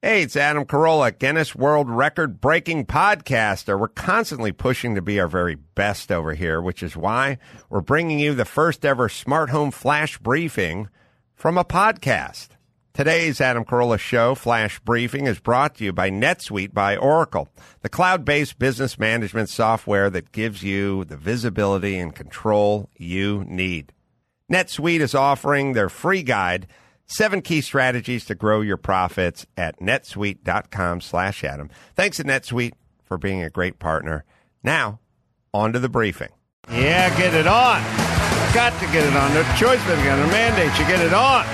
Hey, it's Adam Carolla, Guinness World Record breaking podcaster. We're constantly pushing to be our very best over here, which is why we're bringing you the first ever smart home flash briefing from a podcast. Today's Adam Carolla Show Flash Briefing is brought to you by NetSuite by Oracle, the cloud based business management software that gives you the visibility and control you need. NetSuite is offering their free guide Seven key strategies to grow your profits at netsuite.com slash Adam. Thanks to NetSuite for being a great partner. Now, on to the briefing. Yeah, get it on. Got to get it on. No choice but got a mandate. You get it on.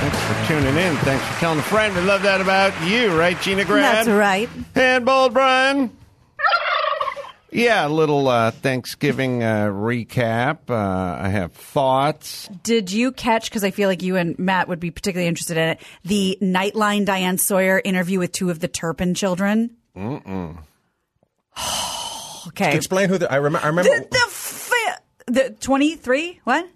Thanks for tuning in. Thanks for telling a friend. We love that about you, right, Gina Grad? That's right. And Bald Bryan. Yeah, a little uh, Thanksgiving uh, recap. Uh, I have thoughts. Did you catch, because I feel like you and Matt would be particularly interested in it, the Nightline Diane Sawyer interview with two of the Turpin children? Mm-mm. okay. Explain who the, I, rem- I remember. The, the, fa- the 23? What?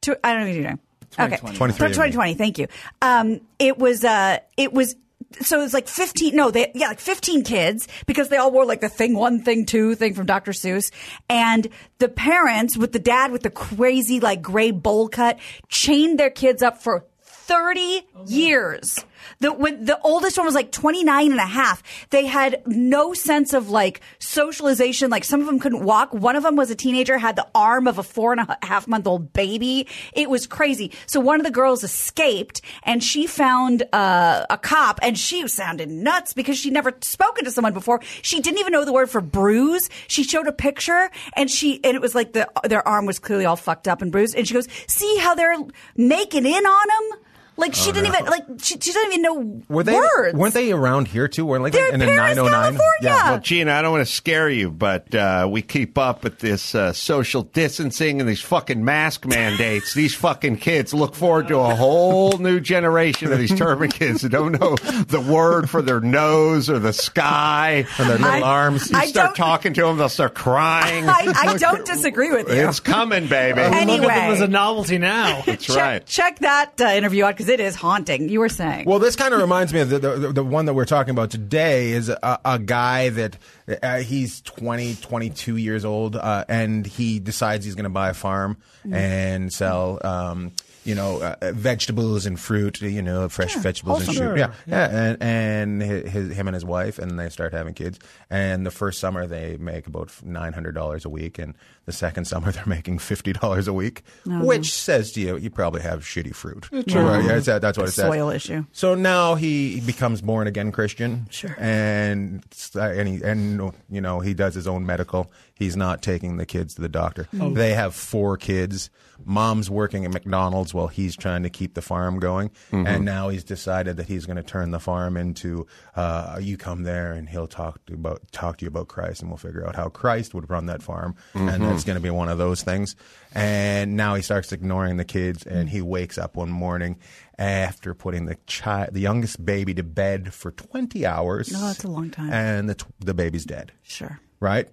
Two, I don't know what you're doing. Okay. 23. 2020. Thank you. Um, it was, uh, it was, so it was like 15, no, they, yeah, like 15 kids because they all wore like the thing one, thing two thing from Dr. Seuss. And the parents with the dad with the crazy like gray bowl cut chained their kids up for 30 years. The, when the oldest one was like 29 and a half, they had no sense of like socialization. Like some of them couldn't walk. One of them was a teenager, had the arm of a four and a half month old baby. It was crazy. So one of the girls escaped and she found uh, a cop and she sounded nuts because she'd never spoken to someone before. She didn't even know the word for bruise. She showed a picture and she, and it was like the, their arm was clearly all fucked up and bruised. And she goes, see how they're making in on them? Like she didn't even like she, she doesn't even know were they, words. Weren't they around here too? Were like They're in the Perris, 909? California. Yeah. Well, Gina, I don't want to scare you, but uh, we keep up with this uh, social distancing and these fucking mask mandates. these fucking kids look forward to a whole new generation of these Turpin kids who don't know the word for their nose or the sky or their little I- arms. You I start talking to them, they'll start crying. I, I don't disagree with you. it's coming, baby. Anyway. Look at them as a novelty now. That's check, right. check that uh, interview out because it is haunting. You were saying. Well, this kind of reminds me of the, the, the one that we're talking about today is a, a guy that uh, he's 20, 22 years old, uh, and he decides he's going to buy a farm Mm-hmm. and sell, um, you know, uh, vegetables and fruit, you know, fresh vegetables and wholesome. fruit. Yeah. Yeah. And, and his, him and his wife, and they start having kids. And the first summer, they make about $900 a week. And the second summer, they're making $50 a week, Oh, which says to you, you probably have shitty fruit. Right? Yeah, it's- that's what it says. soil issue. So now he becomes born again Christian. Sure. And and he, and you know he does his own medical. He's not taking the kids to the doctor. Mm. They have four kids. Mom's working at McDonald's while he's trying to keep the farm going. Mm-hmm. And now he's decided that he's going to turn the farm into uh, you come there and he'll talk to about talk to you about Christ and we'll figure out how Christ would run that farm. And Mm-hmm. that's going to be one of those things. And now he starts ignoring the kids and he wakes up one morning after putting the child, the youngest baby to bed for 20 hours. No, that's a long time. And the, t- the baby's dead, sure. right?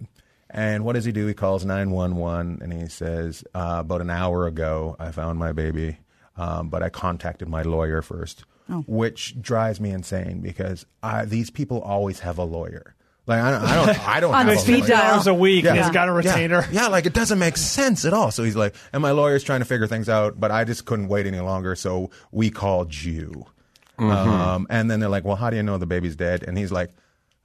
And what does he do? He calls 911 and he says, uh, About an hour ago, I found my baby, um, but I contacted my lawyer first, Oh. which drives me insane because I, these people always have a lawyer. Like, I don't, I don't, I don't On have a speed lawyer. dial. Hours a week. Yeah. He's got a retainer. Yeah, yeah, like it doesn't make sense at all. So he's like, and my lawyer's trying to figure things out, but I just couldn't wait any longer. So we called you. Um, and then they're like, well, how do you know the baby's dead? And he's like,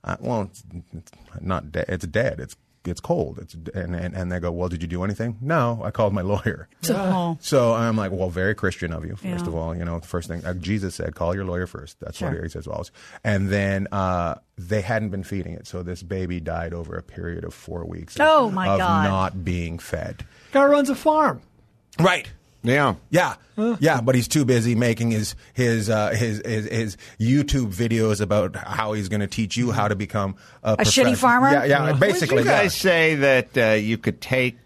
uh, well, it's, it's not dead. It's dead. It's it's cold. It's and, and and they go, well, did you do anything? No, I called my lawyer. Oh. So I'm like, well, very Christian of you. First Yeah. of all, you know, the first thing uh, Jesus said, call your lawyer first. That's Sure. what he says. Always. And then uh, they hadn't been feeding it, so this baby died over a period of four weeks. Oh, my of God. not being fed. Guy runs a farm. Right. Yeah. Yeah, yeah, but he's too busy making his his uh, his, his his YouTube videos about how he's going to teach you how to become a, shitty farmer? Yeah, yeah, Would basically. you guys yeah. say that uh, you could take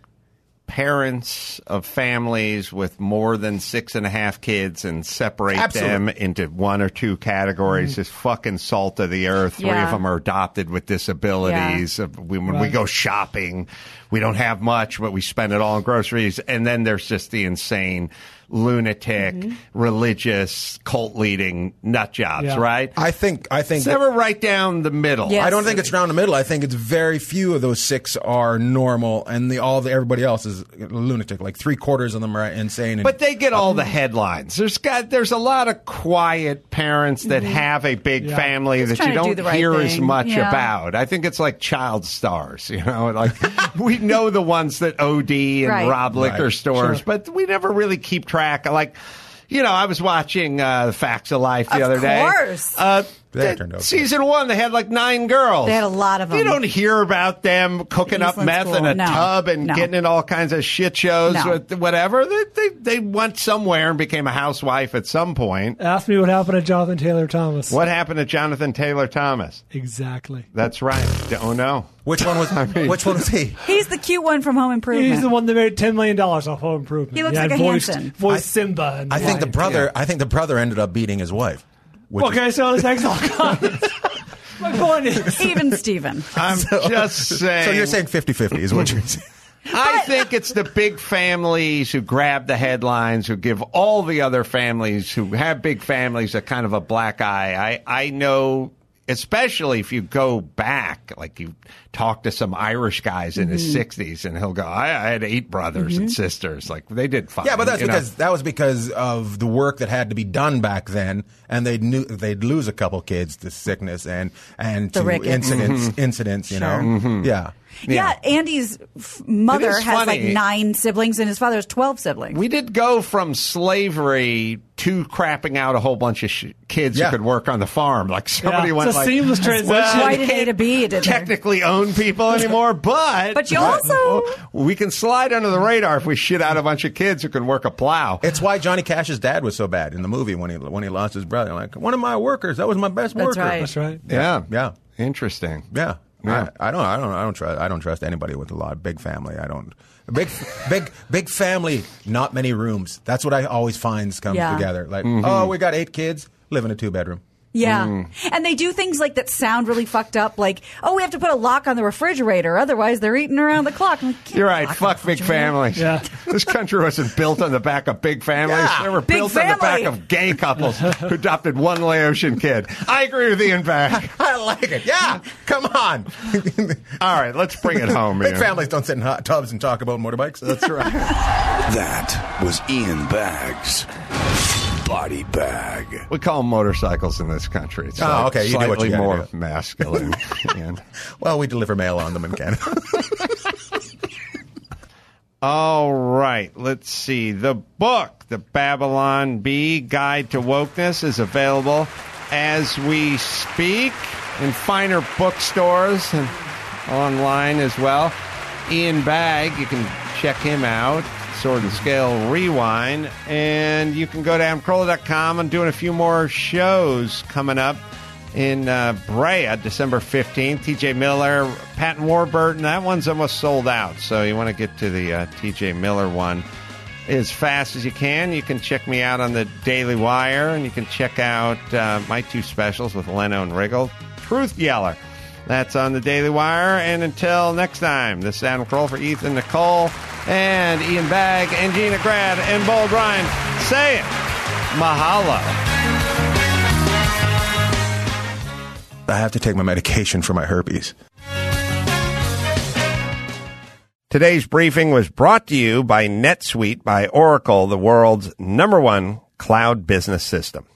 parents of families with more than six and a half kids and separate Absolutely. them into one or two categories? Mm-hmm. Just fucking salt of the earth. Three Yeah. of them are adopted with disabilities. We, when we go shopping, we don't have much, but we spend it all on groceries. And then there's just the insane lunatic, mm-hmm. religious, cult leading nut jobs, Yeah. right? I think I think It's never right down the middle. Yeah. I don't think it's down the middle. I think it's very few of those six are normal, and the all the everybody else is lunatic. Like three quarters of them are insane. And, But they get all the mm-hmm. headlines. There's got there's a lot of quiet parents that mm-hmm. have a big Yeah. family Just that you do don't the right hear as much Yeah. about. I think it's like child stars, you know, like we know the ones that OD and Right. rob liquor Right. stores, Sure. but we never really keep track. Of Like, you know, I was watching uh, Facts of Life the Of other day. course. Uh, That turned out season one, they had like nine girls. They had a lot of them. You them. don't hear about them cooking up Eastland meth in School. a No. tub and No. getting in all kinds of shit shows No. with whatever. They, they they went somewhere and became a housewife at some point. Ask me what happened to Jonathan Taylor Thomas. What happened to Jonathan Taylor Thomas? Exactly. That's right. Oh no. Which one was which one was he? He's the cute one from Home Improvement. He's the one that made ten million dollars off Home Improvement. He looks Yeah, like a voiced, Hanson. Voiced Simba. And I think the Lion. brother. I think the brother ended up beating his wife. Which is- Okay, so let's next all comments. My point is, Even Steven. I'm just saying. so you're saying 50-50 is what you're saying. I think it's the big families who grab the headlines, who give all the other families who have big families a kind of a black eye. I, I know, especially if you go back, like you talk to some Irish guys in his mm-hmm. 60s, and he'll go, I, I had eight brothers and mm-hmm. sisters. Like, they did fine. Yeah, but that's you know? because that was because of the work that had to be done back then, and they'd knew, they'd lose a couple kids to sickness and and The to rickets. incidents mm-hmm. incidents. You know, yeah. Yeah, Andy's f- mother It is has like nine siblings, and his father has twelve siblings. We did go from slavery to crapping out a whole bunch of sh- kids Yeah. who could work on the farm. Like somebody Yeah, went it's a like, seamless transition. Well, Quite you an A can't to B you did there. technically own people anymore, but But you also- we can slide under the radar if we shit out a bunch of kids who can work a plow. It's why Johnny Cash's dad was so bad in the movie when he when he lost his brother. Like one of my workers, that was my best That's worker. right. that's right. yeah, Yeah. interesting. Yeah. Yeah. I, I don't. I don't. I don't trust. I don't trust anybody with a lot big family. I don't. Big, big, big family. Not many rooms. That's what I always find comes Yeah. together. Like, Mm-hmm. oh, we got eight kids, live in a two bedroom. Yeah. Mm. And they do things like that sound really fucked up, like, oh, we have to put a lock on the refrigerator, otherwise they're eating around the clock. Like, You're right. Fuck big families. Yeah. this country wasn't built on the back of big families. Yeah. They were Big built on the back of gay couples who adopted one Laotian kid. I agree with Ian Bagg. I like it. Yeah, come on. All right, let's bring it home. Big Ian. families don't sit in hot tubs and talk about motorbikes. That's right. That was Ian Bagg's. Body Bagg. We call them motorcycles in this country. It's Oh, like okay, you do what slightly you more do. masculine. and, well, we deliver mail on them in Canada. all right, let's see. The book, The Babylon Bee Guide to Wokeness, is available as we speak in finer bookstores and online as well. Ian Bagg, you can check him out. Sword and Scale Rewind. And you can go to adamcarolla.com. I'm doing a few more shows coming up in uh, Brea, December 15th. TJ Miller, Patrick Warburton. That one's almost sold out. So you want to get to the uh, TJ Miller one as fast as you can. You can check me out on the Daily Wire, and you can check out uh, my two specials with Leno and Riggle. Truth Yeller. That's on the Daily Wire. And until next time, this is Adam Carolla for Ethan Nicole and Ian Bagg and Gina Grad and Bald Bryan saying mahalo. I have to take my medication for my herpes. Today's briefing was brought to you by NetSuite by Oracle, the world's number one cloud business system.